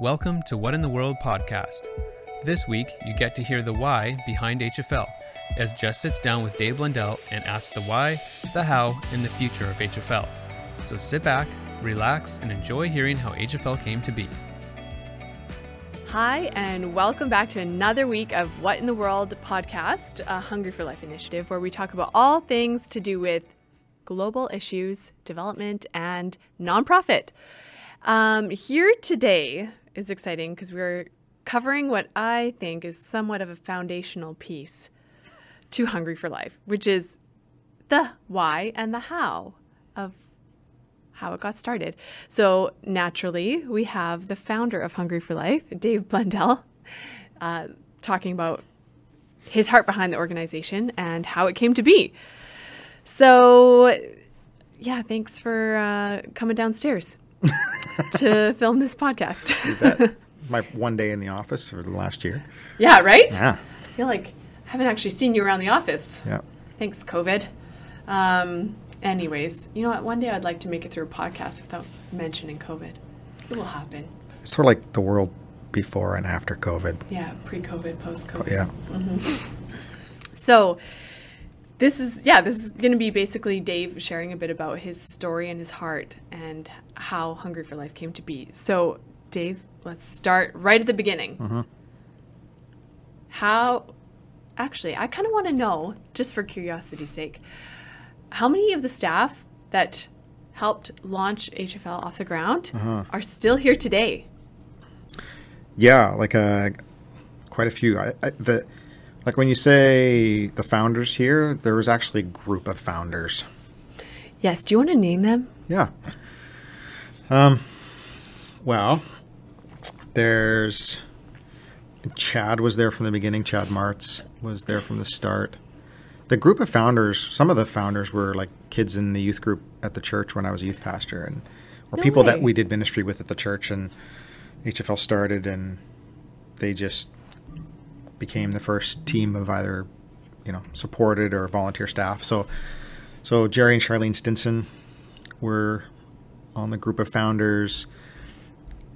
Welcome to What in the World podcast. This week, you get to hear the why behind HFL as Jess sits down with Dave Blundell and asks the why, the how, and the future of HFL. So sit back, relax, and enjoy hearing how HFL came to be. Hi, and welcome back to another week of What in the World podcast, a Hungry for Life initiative where we talk about all things to do with global issues, development, and nonprofit. Um, here today is exciting because we're covering what I think is somewhat of a foundational piece to Hungry for Life, which is the why and the how of how it got started. So, naturally, we have the founder of Hungry for Life, Dave Blundell, uh, talking about his heart behind the organization and how it came to be. So, yeah, thanks for uh, coming downstairs to film this podcast. My one day in the office for the last year. yeah, right? Yeah. I feel like I haven't actually seen you around the office. Yeah. Thanks, COVID. Um, anyways, you know what? One day I'd like to make it through a podcast without mentioning COVID. It will happen. It's sort of like the world before and after COVID. Yeah, pre-COVID, post-COVID. Yeah. So this is yeah, this is going to be basically Dave sharing a bit about his story and his heart and how Hungry for Life came to be. So Dave, let's start right at the beginning. How actually, I kind of want to know just for curiosity's sake, how many of the staff that helped launch HFL off the ground are still here today? Yeah, like uh, quite a few. I, I, the like when you say the founders here, there was actually a group of founders. Yes, do you want to name them? Yeah. Um. Well, there's Chad was there from the beginning. Chad Martz was there from the start. The group of founders, some of the founders were like kids in the youth group at the church when I was a youth pastor, and or No people that we did ministry with at the church, and HFL started, and they just became the first team of either you know supported or volunteer staff. So, so Jerry and Charlene Stinson were on the group of founders.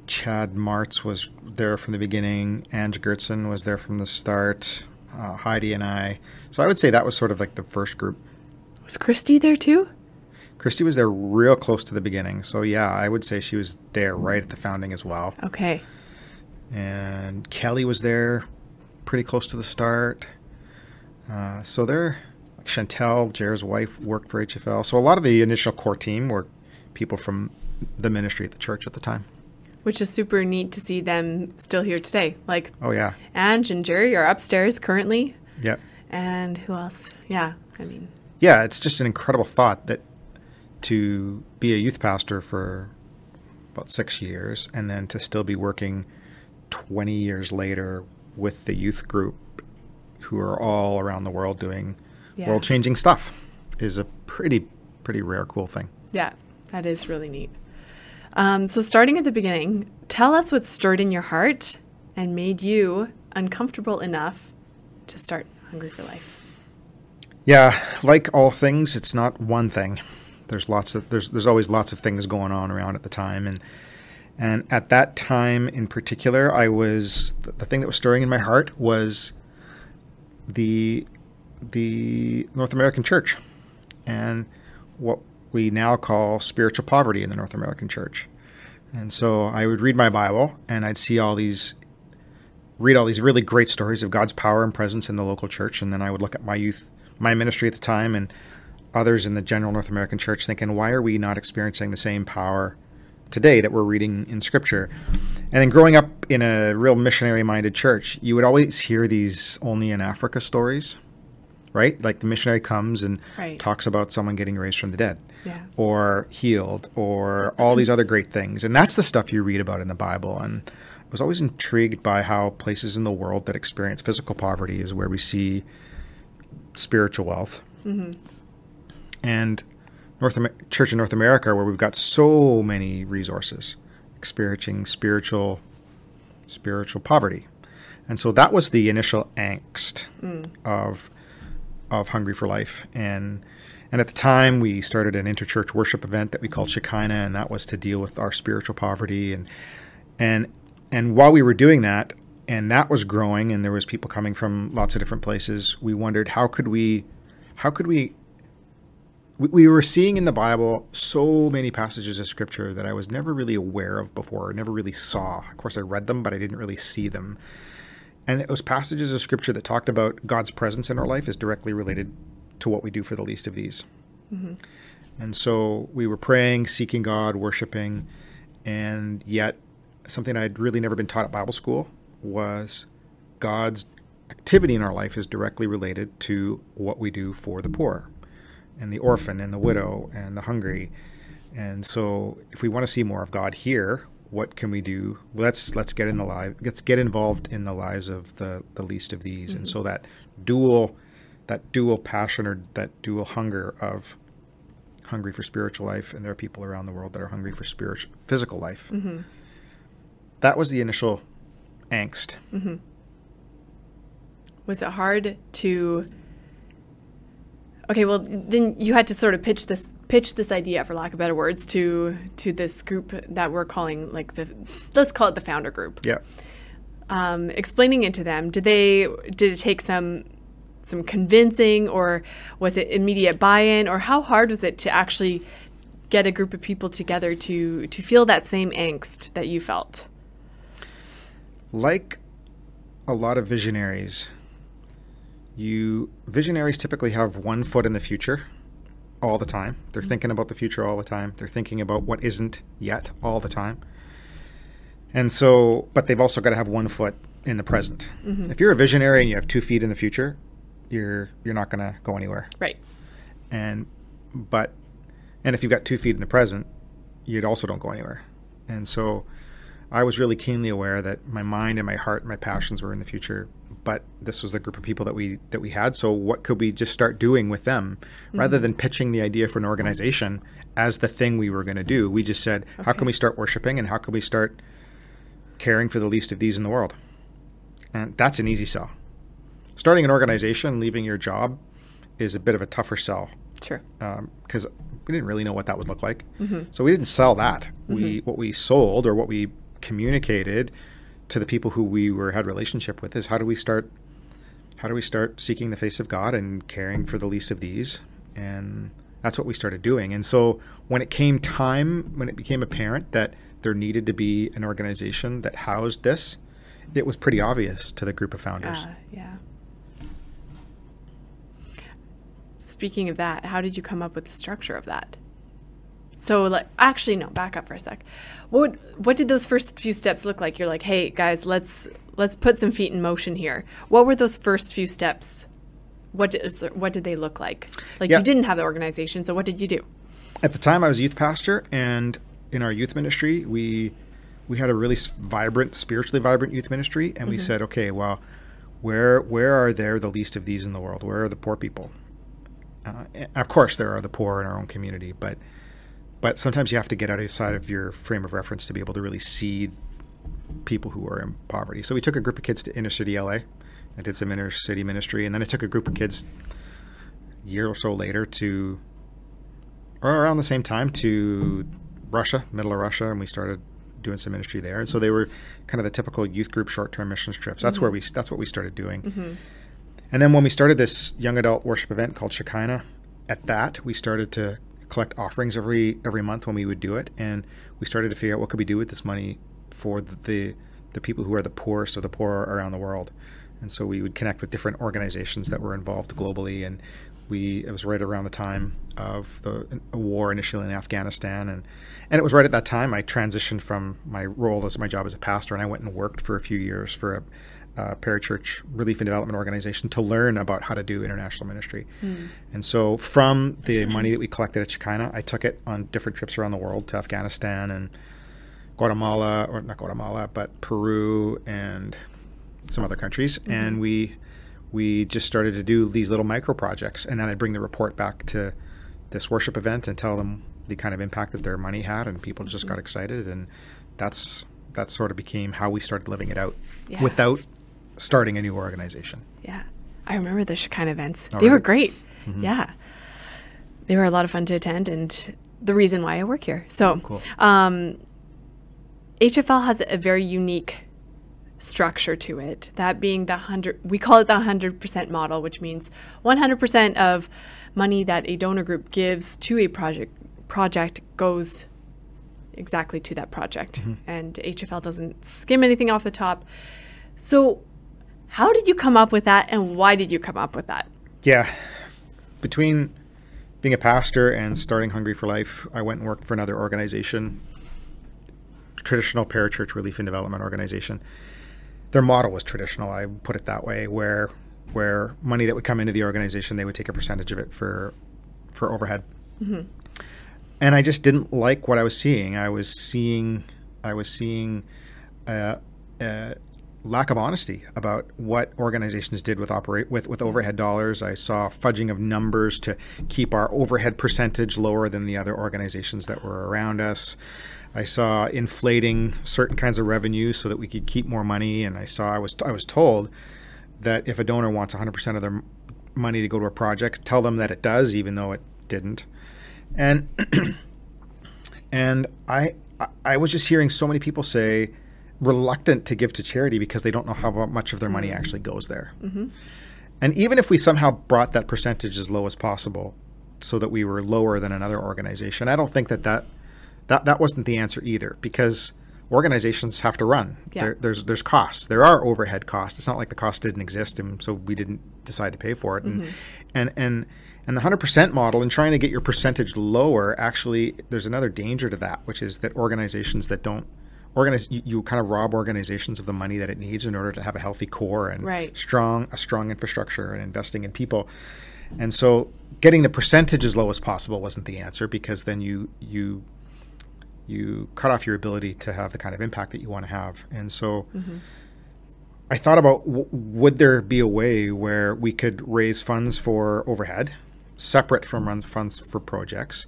Chad Martz was there from the beginning. Ange Gertson was there from the start. Uh, Heidi and I. So I would say that was sort of like the first group. Was Christy there too? Christy was there real close to the beginning. So yeah, I would say she was there right at the founding as well. Okay. And Kelly was there pretty close to the start. Uh, so there, like Chantel, Jared's wife, worked for HFL. So a lot of the initial core team were people from the ministry at the church at the time. Which is super neat to see them still here today. Like Oh yeah, Ange and Jerry are upstairs currently. yep. And who else? Yeah, I mean, yeah, it's just an incredible thought that to be a youth pastor for about six years and then to still be working 20 years later with the youth group who are all around the world doing Yeah. world changing stuff is a pretty, pretty rare, cool thing. yeah, that is really neat. Um, so, starting at the beginning, tell us what stirred in your heart and made you uncomfortable enough to start Hungry for Life. Yeah, like all things, it's not one thing. There's lots of there's there's always lots of things going on around at the time, and and at that time in particular, I was the, thing that was stirring in my heart was the the North American Church, and what we now call spiritual poverty in the North American Church. And so I would read my Bible, and I'd see all these read all these really great stories of God's power and presence in the local church, and then I would look at my youth, my ministry at the time, and others in the general North American church, thinking, why are we not experiencing the same power today that we're reading in Scripture? And then growing up in a real missionary-minded church, you would always hear these only in Africa stories, right? Like the missionary comes and Right. talks about someone getting raised from the dead Yeah. or healed or all these other great things. And that's the stuff you read about in the Bible. And I was always intrigued by how places in the world that experience physical poverty is where we see spiritual wealth. Mm-hmm. And North Amer- Church in North America, where we've got so many resources, experiencing spiritual spiritual poverty. And so that was the initial angst mm. of of Hungry for Life. And and at the time we started an interchurch worship event that we called Shekinah, and that was to deal with our spiritual poverty and and and while we were doing that, and that was growing, and there was people coming from lots of different places, we wondered how could we, how could we. We, we were seeing in the Bible so many passages of scripture that I was never really aware of before, never really saw. Of course, I read them, but I didn't really see them. And those passages of scripture that talked about God's presence in our life is directly related to what we do for the least of these. Mm-hmm. And so we were praying, seeking God, worshiping, and yet something I'd really never been taught at Bible school was God's activity in our life is directly related to what we do for the poor and the orphan and the widow and the hungry. And so if we want to see more of God here, what can we do? Let's let's get in the live let's get involved in the lives of the, the least of these. Mm-hmm. And so that dual that dual passion or that dual hunger of hungry for spiritual life and there are people around the world that are hungry for spiritual physical life. Mm-hmm. That was the initial angst. Mm-hmm. Was it hard to? Okay, well, then you had to sort of pitch this pitch this idea, for lack of better words, to to this group that we're calling like the let's call it the founder group. Yeah. Um, explaining it to them, did they did it take some some convincing, or was it immediate buy-in, or how hard was it to actually get a group of people together to to feel that same angst that you felt? like a lot of visionaries, you visionaries typically have one foot in the future all the time. They're mm-hmm. thinking about the future all the time. They're thinking about what isn't yet all the time. And so, but they've also got to have one foot in the present. Mm-hmm. If you're a visionary and you have two feet in the future, you're you're not going to go anywhere. Right. And but and if you've got two feet in the present, you'd also don't go anywhere. And so I was really keenly aware that my mind and my heart and my passions were in the future, but this was the group of people that we that we had. So what could we just start doing with them, mm-hmm. rather than pitching the idea for an organization as the thing we were going to do? We just said, okay. how can we start worshiping and how can we start caring for the least of these in the world? And that's an easy sell. Starting an organization, leaving your job, is a bit of a tougher sell. Sure. Because um, we didn't really know what that would look like, mm-hmm. so we didn't sell that. Mm-hmm. We what we sold or what we communicated to the people who we were had relationship with is how do we start how do we start seeking the face of God and caring for the least of these? And that's what we started doing. And so when it came time when it became apparent that there needed to be an organization that housed this it was pretty obvious to the group of founders. Uh, yeah. Speaking of that how did you come up with the structure of that so like actually no, back up for a sec. What what did those first few steps look like? You're like, "Hey guys, let's let's put some feet in motion here." What were those first few steps? What did what did they look like? Like yeah. you didn't have the organization, so what did you do? At the time I was youth pastor and in our youth ministry, we we had a really vibrant, spiritually vibrant youth ministry and mm-hmm. we said, "Okay, well, where where are there the least of these in the world? Where are the poor people?" Uh, of course, there are the poor in our own community, but but sometimes you have to get outside of your frame of reference to be able to really see people who are in poverty. So we took a group of kids to inner city LA. I did some inner city ministry, and then I took a group of kids a year or so later to, or around the same time, to Russia, middle of Russia, and we started doing some ministry there. And so they were kind of the typical youth group short-term missions trips. That's mm-hmm. where we that's what we started doing. Mm-hmm. And then when we started this young adult worship event called Shekinah, at that we started to collect offerings every every month when we would do it, and we started to figure out what could we do with this money for the the, people who are the poorest of the poor around the world. And so we would connect with different organizations that were involved globally, and we it was right around the time of the war initially in Afghanistan, and and it was right at that time I transitioned from my role as my job as a pastor, and I went and worked for a few years for a uh, parachurch relief and development organization to learn about how to do international ministry. Mm. And so, from the money that we collected at Shekinah, I took it on different trips around the world to Afghanistan and Guatemala, or not Guatemala, but Peru and some other countries. Mm-hmm. And we we just started to do these little micro projects. And then I'd bring the report back to this worship event and tell them the kind of impact that their money had, and people just got mm-hmm. excited. And that's that sort of became how we started living it out yeah. without starting a new organization. Yeah. I remember the Shekinah events. All they right. were great. Mm-hmm. Yeah. They were a lot of fun to attend and the reason why I work here. So, cool. um, HFL has a very unique structure to it. That being the 100 we call it the 100% model, which means 100% of money that a donor group gives to a project project goes exactly to that project. And HFL doesn't skim anything off the top. So how did you come up with that and why did you come up with that? Yeah. Between being a pastor and starting Hungry for Life, I went and worked for another organization, traditional parachurch relief and development organization. Their model was traditional, I put it that way, where where money that would come into the organization, they would take a percentage of it for for overhead. And I just didn't like what I was seeing. I was seeing I was seeing uh, uh, lack of honesty about what organizations did with operate with, with overhead dollars. I saw fudging of numbers to keep our overhead percentage lower than the other organizations that were around us. I saw inflating certain kinds of revenue so that we could keep more money, and I saw I was I was told that if a donor wants 100% of their money to go to a project, tell them that it does, even though it didn't. And and I I was just hearing so many people say reluctant to give to charity because they don't know how much of their money mm-hmm. actually goes there. Mm-hmm. And even if we somehow brought that percentage as low as possible, so that we were lower than another organization, I don't think that that that, that wasn't the answer either because organizations have to run. Yeah. There, there's there's costs. There are overhead costs. It's not like the cost didn't exist and so we didn't decide to pay for it. And mm-hmm. and and and the hundred percent model and trying to get your percentage lower actually there's another danger to that, which is that organizations that don't organize you, you kind of rob organizations of the money that it needs in order to have a healthy core and Right. strong a strong infrastructure and investing in people. And so getting the percentage as low as possible wasn't the answer because then you you you cut off your ability to have the kind of impact that you want to have. And so mm-hmm. I thought about w- would there be a way where we could raise funds for overhead separate from run funds for projects.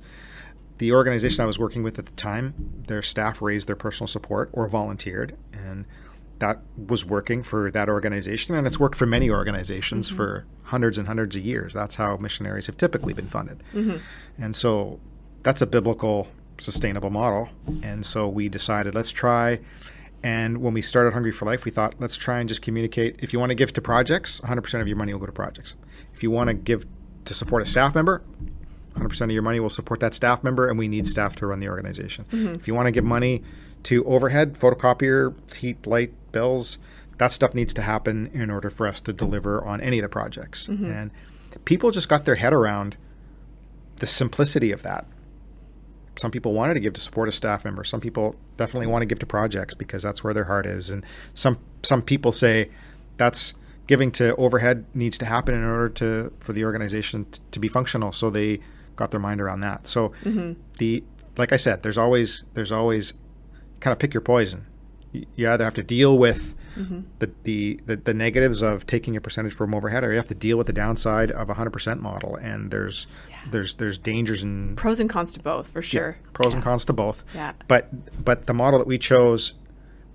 The organization I was working with at the time, their staff raised their personal support or volunteered and that was working for that organization and it's worked for many organizations mm-hmm. for hundreds and hundreds of years. That's how missionaries have typically been funded. Mm-hmm. And so that's a biblical sustainable model. And so we decided let's try and when we started Hungry for Life, we thought let's try and just communicate if you want to give to projects, 100% of your money will go to projects. If you want to give to support a staff member, 100% of your money will support that staff member, and we need staff to run the organization. Mm-hmm. If you want to give money to overhead, photocopier, heat, light, bills, that stuff needs to happen in order for us to deliver on any of the projects. Mm-hmm. And people just got their head around the simplicity of that. Some people wanted to give to support a staff member. Some people definitely want to give to projects because that's where their heart is. And some some people say that's giving to overhead needs to happen in order to for the organization t- to be functional. So they got their mind around that. So the like I said, there's always there's always kind of pick your poison. You either have to deal with the, the, the the negatives of taking a percentage from overhead, or you have to deal with the downside of a hundred percent model. And there's there's there's dangers and Pros and cons to both, for sure. pros and cons to both. Yeah. But but the model that we chose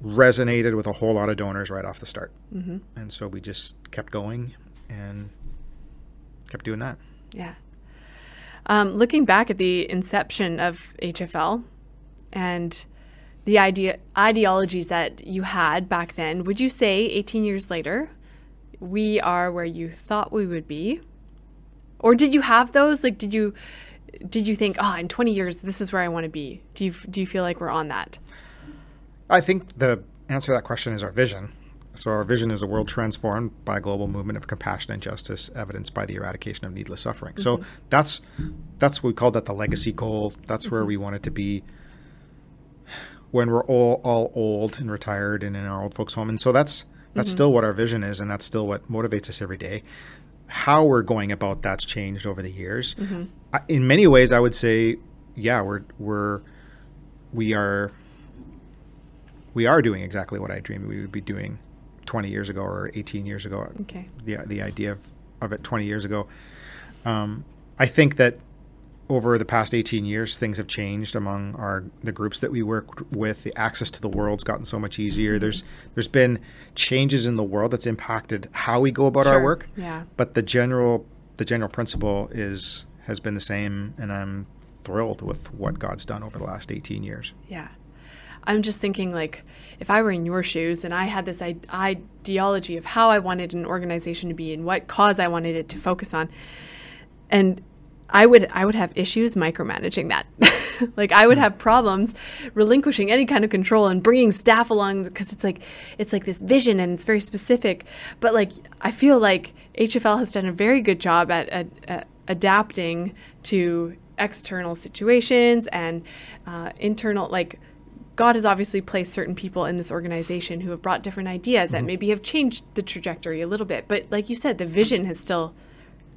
resonated with a whole lot of donors right off the start, mm-hmm. and so we just kept going and kept doing that. Yeah. Um, looking back at the inception of HFL and the idea ideologies that you had back then, would you say 18 years later we are where you thought we would be? Or did you have those? Like, did you did you think, oh, in 20 years this is where I want to be? Do you do you feel like we're on that? I think the answer to that question is our vision. So our vision is a world transformed by a global movement of compassion and justice, evidenced by the eradication of needless suffering. So mm-hmm. that's that's what we call that the legacy goal. That's where we mm-hmm. want it to be when we're all all old and retired and in our old folks home. And so that's that's mm-hmm. still what our vision is, and that's still what motivates us every day. How we're going about that's changed over the years. I, in many ways, I would say, yeah, we're we're we are we are doing exactly what I dreamed we would be doing 20 years ago or 18 years ago. Okay. The the idea of, of it 20 years ago. Um, I think that over the past 18 years, things have changed among our the groups that we work with. The access to the world's gotten so much easier. There's there's been changes in the world that's impacted how we go about our work. Yeah. But the general the general principle is has been the same, and I'm thrilled with what God's done over the last 18 years. Yeah. I'm just thinking like if I were in your shoes and I had this ideology of how I wanted an organization to be and what cause I wanted it to focus on, and I would I would have issues micromanaging that. like I would have problems relinquishing any kind of control and bringing staff along because it's like it's like this vision and it's very specific. But like I feel like HFL has done a very good job at, at, at adapting to external situations and uh, internal like God has obviously placed certain people in this organization who have brought different ideas that mm-hmm. maybe have changed the trajectory a little bit. But like you said, the vision has still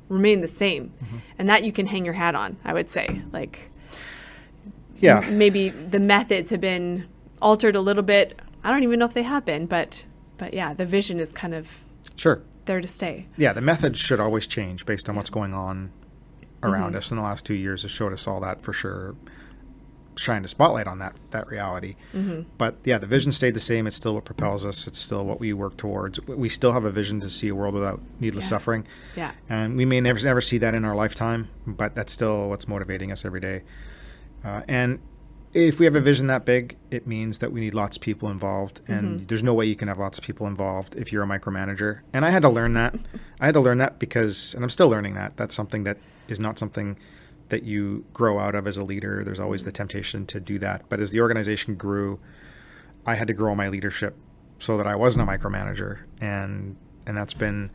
remained the same, mm-hmm. and that you can hang your hat on. I would say, like, Yeah. m- maybe the methods have been altered a little bit. I don't even know if they have been, but but yeah, the vision is kind of Sure. there to stay. Yeah, the methods should always change based on what's going on around mm-hmm. us. In the last two years has showed us all that for sure. Shined a spotlight on that that reality. But yeah, the vision stayed the same. It's still what propels us. It's still what we work towards. We still have a vision to see a world without needless Yeah. suffering. Yeah. And we may never never see that in our lifetime, but that's still what's motivating us every day. Uh, and if we have a vision that big, it means that we need lots of people involved, and there's no way you can have lots of people involved if you're a micromanager. And I had to learn that. I had to learn that because, and I'm still learning that. That's something that is not something that you grow out of as a leader. There's always the mm-hmm. temptation to do that. But as the organization grew, I had to grow my leadership so that I wasn't a micromanager, and and that's been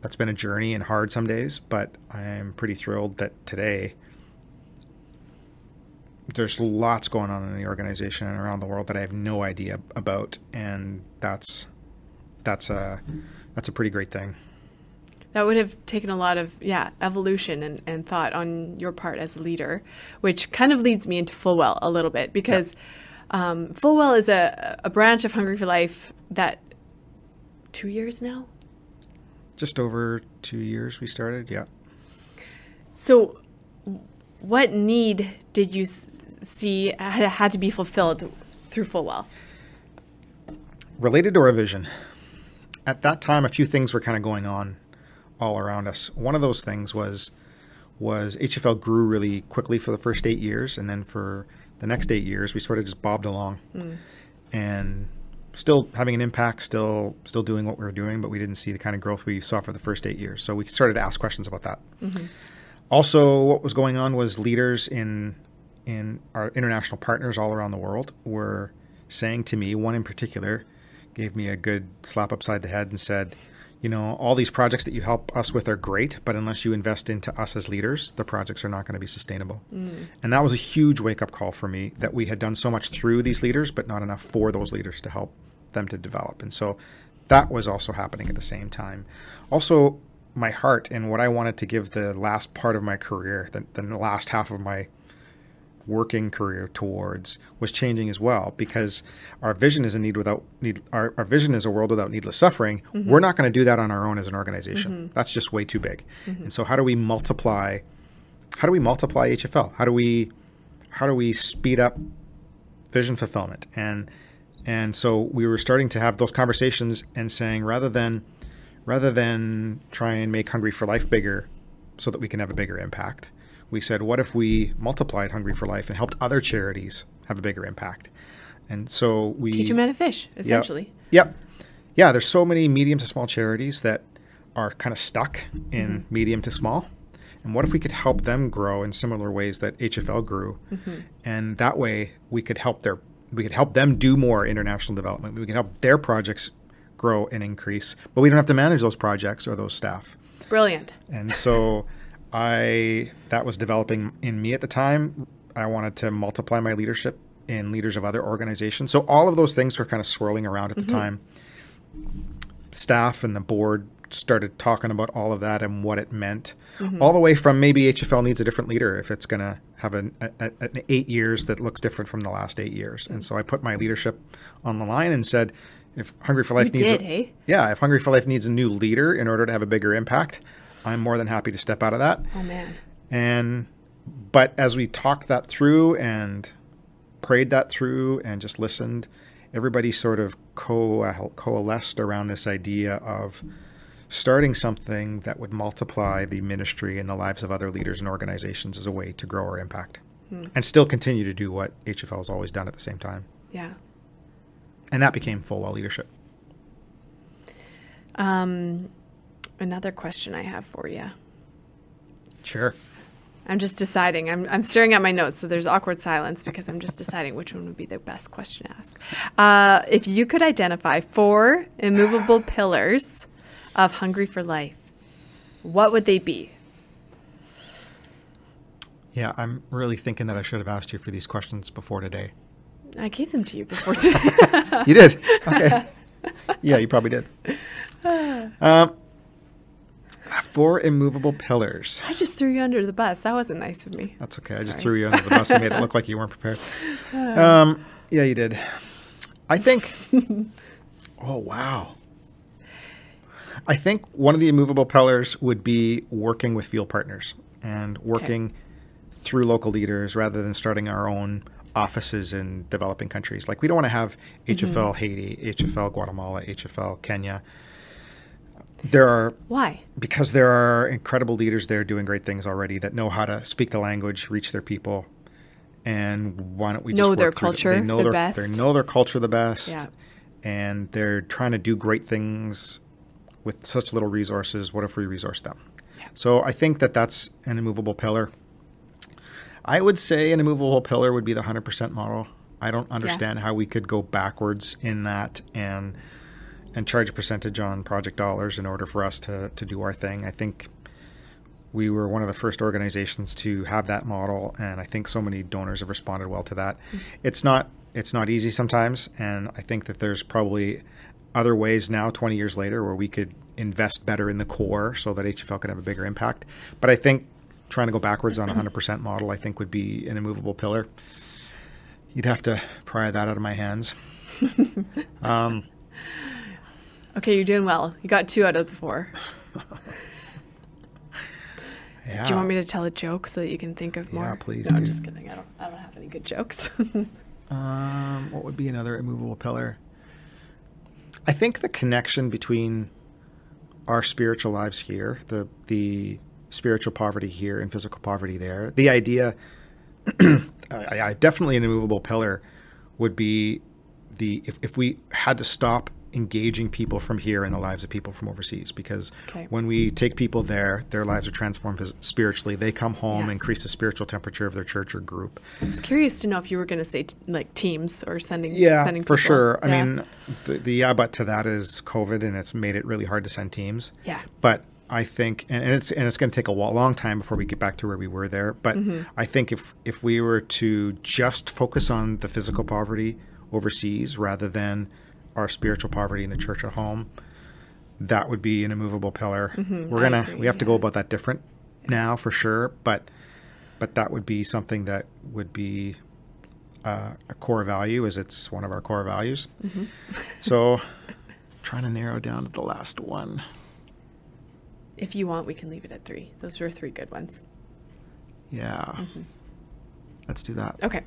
that's been a journey and hard some days. But I'm pretty thrilled that today there's lots going on in the organization and around the world that I have no idea about, and that's that's a that's a pretty great thing. That would have taken a lot of yeah evolution and, and thought on your part as a leader, which kind of leads me into Fullwell a little bit because um, Fullwell is a, a branch of Hungry for Life that two years now. Just over two years we started, yeah. So, what need did you see had, had to be fulfilled through Fullwell? related to our vision, at that time, a few things were kind of going on all around us. One of those things was was HFL grew really quickly for the first eight years, and then for the next eight years, we sort of just bobbed along, hmm. and still having an impact, still still doing what we were doing, but we didn't see the kind of growth we saw for the first eight years. So we started to ask questions about that. Mm-hmm. Also, what was going on was leaders in in our international partners all around the world were saying to me, one in particular, gave me a good slap upside the head and said, you know, all these projects that you help us with are great, but unless you invest into us as leaders, the projects are not going to be sustainable. Mm. And that was a huge wake up call for me that we had done so much through these leaders, but not enough for those leaders to help them to develop. And so that was also happening at the same time. Also, my heart and what I wanted to give the last part of my career, the, the last half of my working career towards was changing as well because our vision is a need without need our, our vision is a world without needless suffering. Mm-hmm. We're not going to do that on our own as an organization. Mm-hmm. That's just way too big. Mm-hmm. And so how do we multiply how do we multiply hfl how do we how do we speed up vision fulfillment? And and so we were starting to have those conversations and saying rather than rather than try and make hungry for life bigger so that we can have a bigger impact we said what if we multiplied hungry for life and helped other charities have a bigger impact and so we Teach a man to fish, essentially. Yep. Yeah, there's so many medium to small charities that are kind of stuck in mm-hmm. medium to small. And what if we could help them grow in similar ways that HFL grew? Mm-hmm. And that way we could help their we could help them do more international development. We can help their projects grow and increase, but we don't have to manage those projects or those staff. Brilliant. And so I that was developing in me at the time. I wanted to multiply my leadership in leaders of other organizations. So all of those things were kind of swirling around at the mm-hmm. time. Staff and the board started talking about all of that and what it meant. Mm-hmm. All the way from maybe HFL needs a different leader if it's going to have an, a, a- an eight years that looks different from the last eight years. And so I put my leadership on the line and said, if Hungry for Life You needs did, a, hey? yeah, if Hungry for Life needs a new leader in order to have a bigger impact, I'm more than happy to step out of that. Oh man. And but as we talked that through and prayed that through and just listened, everybody sort of co- coalesced around this idea of starting something that would multiply the ministry and the lives of other leaders and organizations as a way to grow our impact and still continue to do what HFL has always done at the same time. Yeah. And that became Fullwell leadership. Um, another question I have for you. Sure. I'm just deciding. I'm, I'm staring at my notes, so there's awkward silence because I'm just deciding which one would be the best question to ask. Uh, if you could identify four immovable pillars of Hungry for Life, what would they be? Yeah, I'm really thinking that I should have asked you for these questions before today. I gave them to you before today. You did? Okay. yeah, you probably did. Um, four immovable pillars. I just threw you under the bus. That wasn't nice of me. That's okay. I just threw you under the bus and made it look like you weren't prepared. Um, yeah, you did. I think. oh wow. I think one of the immovable pillars would be working with field partners and working through local leaders rather than starting our own offices in developing countries. Like we don't want to have HFL Haiti, HFL Guatemala, HFL Kenya. There are Why? because there are incredible leaders there doing great things already that know how to speak the language, reach their people, and why don't we just Know their culture They know the their best. they know their culture the best, Yeah. and they're trying to do great things with such little resources. What if we resource them? So I think that that's an immovable pillar. I would say an immovable pillar would be the hundred percent model. I don't understand how we could go backwards in that and and charge a percentage on project dollars in order for us to to do our thing. I think we were one of the first organizations to have that model, and I think so many donors have responded well to that. It's not it's not easy sometimes, and I think that there's probably other ways now, 20 years later, where we could invest better in the core so that HFL can have a bigger impact. But I think trying to go backwards on a 100% model, I think would be an immovable pillar. You'd have to pry that out of my hands. um, Okay, you're doing well. You got two out of the four. yeah. Do you want me to tell a joke so that you can think of more? Yeah, please No, I'm just kidding. I don't. I don't have any good jokes. Um, what would be another immovable pillar? I think the connection between our spiritual lives here, the the spiritual poverty here and physical poverty there, the idea, I, I definitely an immovable pillar would be the if, if we had to stop engaging people from here in the lives of people from overseas because Okay. when we take people there their lives are transformed spiritually they come home Yeah. increase the spiritual temperature of their church or group I was curious to know if you were going to say t- like teams or sending. yeah, sending for people. sure. I mean, the, the yeah, but to that is COVID, and it's made it really hard to send teams. Yeah. But I think, and, and it's and it's going to take a long time before we get back to where we were there. But Mm-hmm. I think if if we were to just focus on the physical poverty overseas rather than our spiritual poverty in the church at home, that would be an immovable pillar. We're Mm-hmm. I gonna agree, we have to go about that different now for sure, but but that would be something that would be uh, a core value, as it's one of our core values. Mm-hmm. so, trying to narrow down to the last one. if you want, we can leave it at three. Those were three good ones. Yeah, Mm-hmm. let's do that. Okay.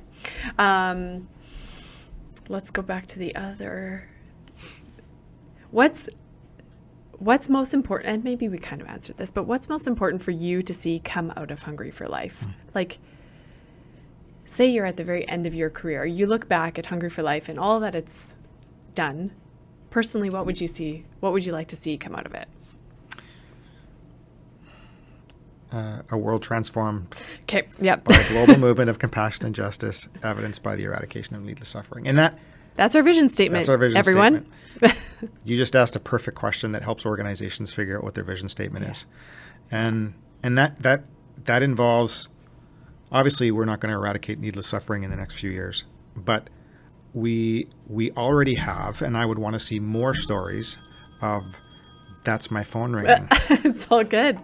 Um, let's go back to the other. What's what's most important? And maybe we kind of answered this, but what's most important for you to see come out of Hungry for Life? Hmm. Like, say you're at the very end of your career, you look back at Hungry for Life and all that it's done. Personally, what would you see? What would you like to see come out of it? Uh, a world transformed Okay. Yep. by a global movement of compassion and justice, evidenced by the eradication of needless suffering. And that That's our vision statement. That's our vision everyone. You just asked a perfect question that helps organizations figure out what their vision statement is, and and that that that involves obviously we're not going to eradicate needless suffering in the next few years, but we we already have, and I would want to see more stories of that's my phone ringing. it's all good.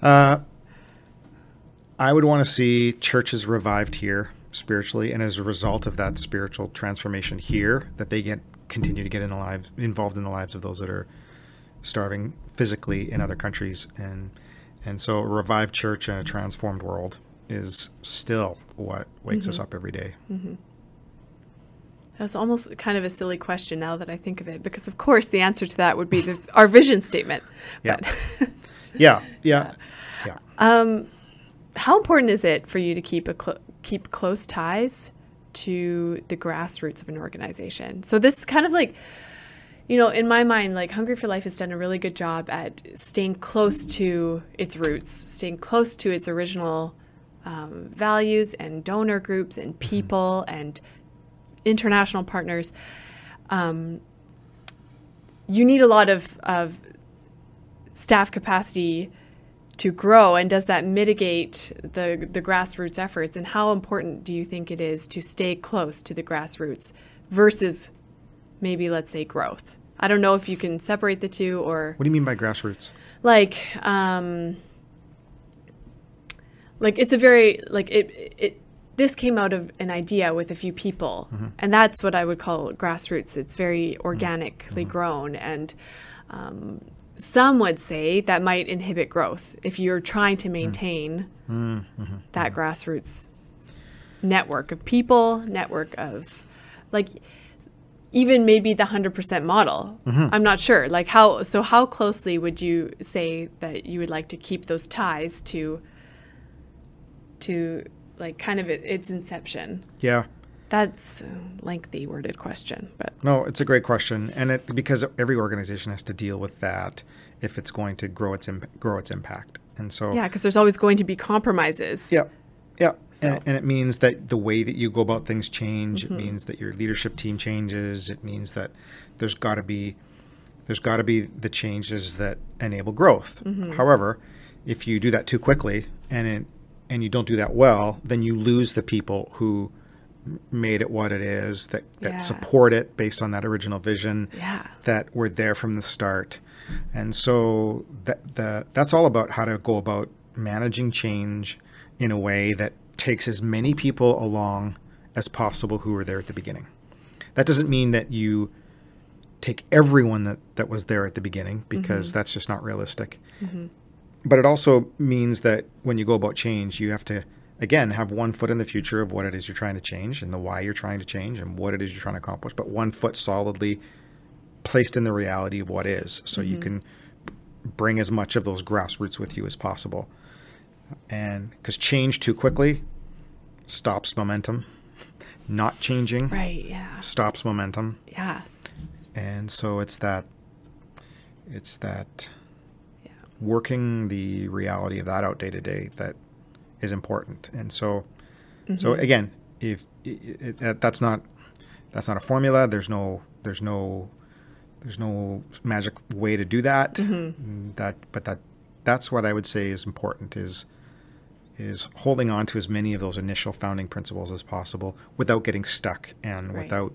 Uh, I would want to see churches revived here spiritually, and as a result of that spiritual transformation here, that they get continue to get in the lives involved in the lives of those that are starving physically in other countries, and and so a revived church and a transformed world is still what wakes us up every day. That's almost kind of a silly question now that I think of it, because of course the answer to that would be the, our vision statement. Yeah. But Yeah, yeah, yeah. um, how important is it for you to keep a clo- keep close ties to the grassroots of an organization. So this is kind of like you know, in my mind, like Hungry for Life has done a really good job at staying close to its roots, staying close to its original um, values and donor groups and mm-hmm. people and international partners. Um, you need a lot of, of staff capacity to grow and does that mitigate the the grassroots efforts? And how important do you think it is to stay close to the grassroots versus maybe let's say growth? I don't know if you can separate the two or what do you mean by grassroots? Like um like it's a very like it it this came out of an idea with a few people. Mm-hmm. and that's what i would call grassroots. It's very organically mm-hmm. grown. And um, some would say that might inhibit growth if you're trying to maintain mm. mm-hmm. that mm-hmm. grassroots network of people, network of like even maybe the 100% model. Mm-hmm. I'm not sure. Like how so how closely would you say that you would like to keep those ties to to like kind of its inception? Yeah. That's a lengthy worded question, but no, it's a great question, and it because every organization has to deal with that if it's going to grow its imp- grow its impact, and so yeah, because there's always going to be compromises. Yeah, yeah, so. and, and, it means that the way that you go about things change. Mm-hmm. It means that your leadership team changes. It means that there's got to be there's got to be the changes that enable growth. Mm-hmm. However, if you do that too quickly and it, and you don't do that well, then you lose the people who made it what it is, that, that yeah. support it based on that original vision, yeah. that were there from the start. And so that, the, that's all about how to go about managing change in a way that takes as many people along as possible who were there at the beginning. That doesn't mean that you take everyone that, that was there at the beginning because mm-hmm. that's just not realistic. Mm-hmm. But it also means that when you go about change, you have to – again, have one foot in the future of what it is you're trying to change and the why you're trying to change and what it is you're trying to accomplish, but one foot solidly placed in the reality of what is so mm-hmm. you can bring as much of those grassroots with you as possible. And because change too quickly stops momentum, not changing right, yeah. stops momentum. Yeah. And so it's that it's that yeah. working the reality of that out day to day that is important. And so, mm-hmm. so again, if it, it, that's not that's not a formula. There's no there's no there's no magic way to do that. Mm-hmm. That but that that's what I would say is important is is holding on to as many of those initial founding principles as possible without getting stuck and right. without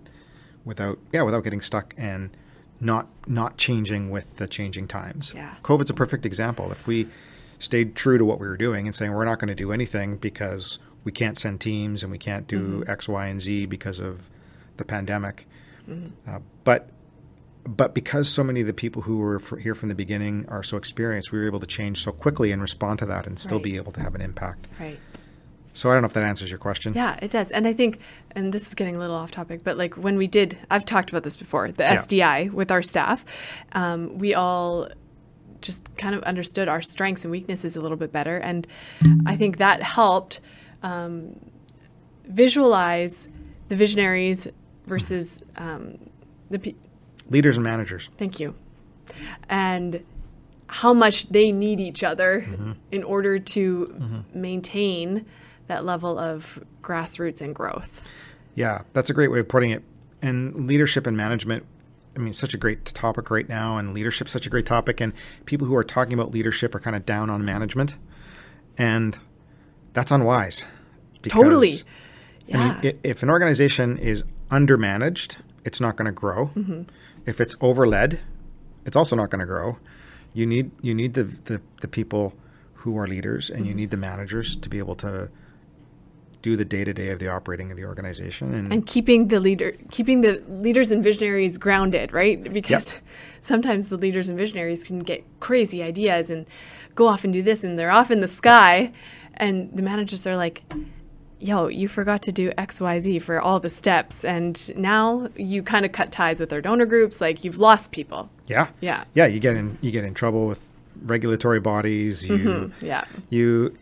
without yeah without getting stuck and not not changing with the changing times. Yeah. COVID's a perfect example. If we stayed true to what we were doing and saying we're not going to do anything because we can't send teams and we can't do mm-hmm. X, Y, and Z because of the pandemic. Mm-hmm. Uh, but but because so many of the people who were here from the beginning are so experienced, we were able to change so quickly and respond to that and still right. be able to have an impact. Right. So I don't know if that answers your question. Yeah, it does. And I think, and this is getting a little off topic, but like when we did, I've talked about this before, the yeah. SDI with our staff, um, we all just kind of understood our strengths and weaknesses a little bit better. And I think that helped um, visualize the visionaries versus um, the pe- leaders and managers. Thank you. And how much they need each other mm-hmm. in order to mm-hmm. maintain that level of grassroots and growth. Yeah, that's a great way of putting it. And leadership and management I mean, such a great topic right now, and leadership such a great topic, and people who are talking about leadership are kind of down on management, and that's unwise. Because, totally. Yeah. I mean, if an organization is undermanaged, it's not going to grow. Mm-hmm. If it's overled, it's also not going to grow. You need you need the, the, the people who are leaders, and mm-hmm. you need the managers to be able to do the day to day of the operating of the organization and, and keeping the leader keeping the leaders and visionaries grounded, right? Because yep. sometimes the leaders and visionaries can get crazy ideas and go off and do this and they're off in the sky and the managers are like yo, you forgot to do XYZ for all the steps. And now you kind of cut ties with our donor groups. Like you've lost people. Yeah. Yeah. Yeah. You get in, you get in trouble with regulatory bodies. You, mm-hmm. yeah. You,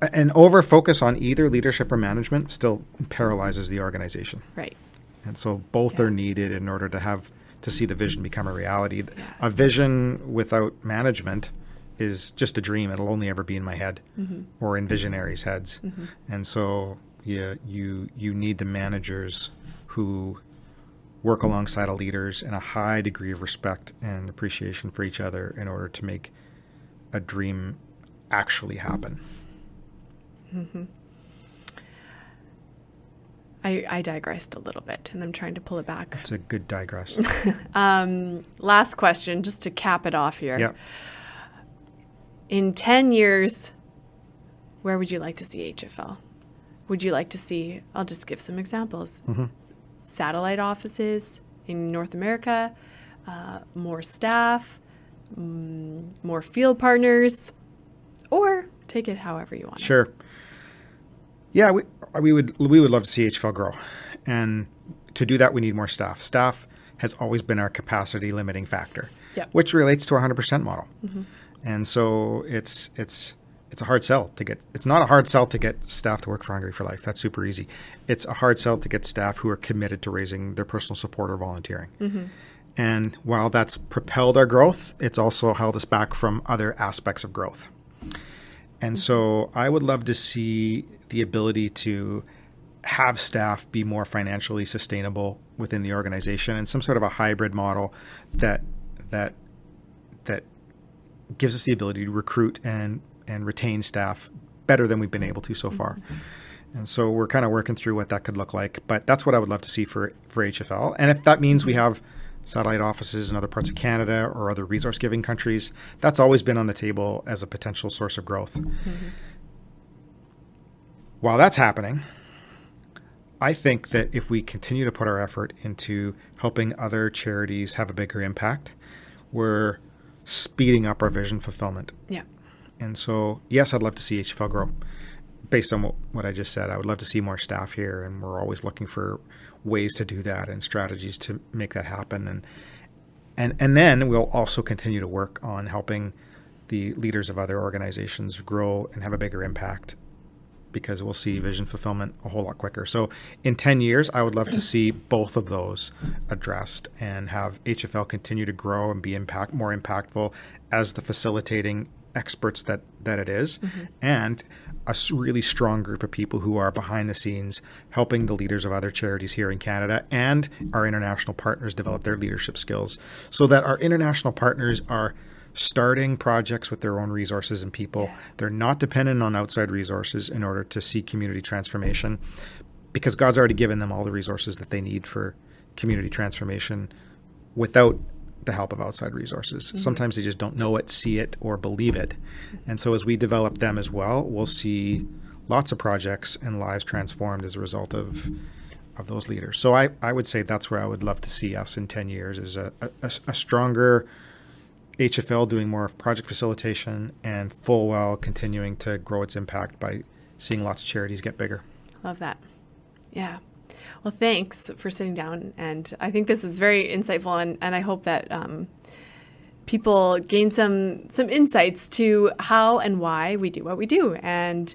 an over focus on either leadership or management still paralyzes the organization. Right. And so both are needed in order to have to see the vision become a reality. A vision without management is just a dream. It'll only ever be in my head mm-hmm. or in visionaries' heads. Mm-hmm. And so yeah, you you need the managers who work alongside of leaders in a high degree of respect and appreciation for each other in order to make a dream actually happen. I, I digressed a little bit and I'm trying to pull it back. It's a good digress. Um, last question, just to cap it off here. yeah. In 10 years, where would you like to see HFL? Would you like to see, I'll just give some examples mm-hmm. satellite offices in North America, uh, more staff, mm, more field partners, or take it however you want. it. Yeah, we, we would we would love to see HFL grow, and to do that, we need more staff. Staff has always been our capacity limiting factor, Yep. which relates to our hundred percent model, mm-hmm. and so it's it's it's a hard sell to get. It's not a hard sell to get staff to work for Hungry for Life. That's super easy. It's a hard sell to get staff who are committed to raising their personal support or volunteering. Mm-hmm. And while that's propelled our growth, it's also held us back from other aspects of growth. And mm-hmm. so I would love to see the ability to have staff be more financially sustainable within the organization and some sort of a hybrid model that that that gives us the ability to recruit and and retain staff better than we've been able to so far. Mm-hmm. And so we're kind of working through what that could look like, but that's what I would love to see for for HFL. And if that means we have satellite offices in other parts of Canada or other resource giving countries, that's always been on the table as a potential source of growth. While that's happening, I think that if we continue to put our effort into helping other charities have a bigger impact, we're speeding up our vision fulfillment. Yeah. And so, yes, I'd love to see HFL grow. Based on what, what I just said, I would love to see more staff here, and we're always looking for ways to do that and strategies to make that happen. And and and then we'll also continue to work on helping the leaders of other organizations grow and have a bigger impact because we'll see vision fulfillment a whole lot quicker. So in 10 years, I would love to see both of those addressed and have HFL continue to grow and be impact more impactful as the facilitating experts that that it is, mm-hmm. and a really strong group of people who are behind the scenes helping the leaders of other charities here in Canada and our international partners develop their leadership skills so that our international partners are starting projects with their own resources and people. They're not dependent on outside resources in order to see community transformation because God's already given them all the resources that they need for community transformation without the help of outside resources. Mm-hmm. Sometimes they just don't know it, see it, or believe it. And so as we develop them as well, we'll see lots of projects and lives transformed as a result of of those leaders. So I, I would say that's where I would love to see us in 10 years is a, a, a stronger HFL doing more of project facilitation and Fullwell continuing to grow its impact by seeing lots of charities get bigger. Love that. Yeah. Well, thanks for sitting down. And I think this is very insightful. And, and I hope that um, people gain some, some insights to how and why we do what we do. And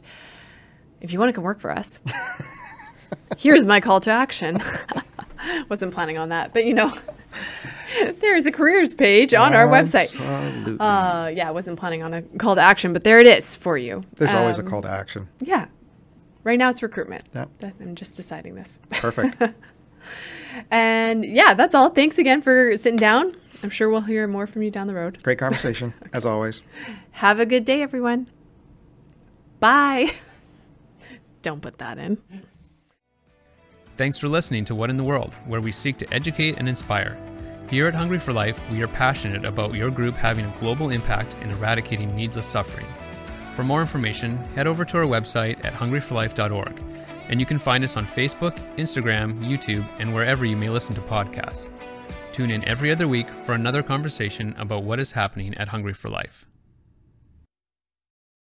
if you want to come work for us, here's my call to action. Wasn't planning on that, but you know, there's a careers page on our website. Absolutely. Uh, yeah, I wasn't planning on a call to action, but there it is for you. There's always a Um, call to action. Yeah. Right now it's recruitment. Yep. I'm just deciding this. Perfect. And yeah, that's all. Thanks again for sitting down. I'm sure we'll hear more from you down the road. Great conversation, as always. Have a good day, everyone. Bye. Don't put that in. Thanks for listening to What in the World, where we seek to educate and inspire. Here at Hungry for Life, we are passionate about your group having a global impact in eradicating needless suffering. For more information, head over to our website at hungryforlife.org, and you can find us on Facebook, Instagram, YouTube, and wherever you may listen to podcasts. Tune in every other week for another conversation about what is happening at Hungry for Life.